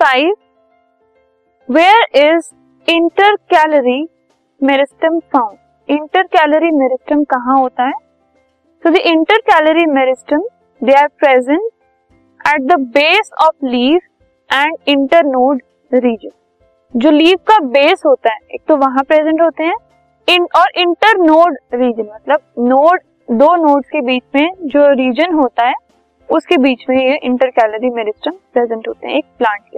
Five where is intercalary meristem found intercalary meristem कहाँ होता है? तो the intercalary meristem they are present at the base of leave and internode region जो leave का base होता है, एक तो वहाँ प्रेजेंट होते हैं, इन और इंटरनोड रीजन मतलब नोड दो नोड्स के बीच में जो रीजन होता है, उसके बीच में ये इंटर कैलरी मेरिस्टम प्रेजेंट होते हैं, एक प्लांट के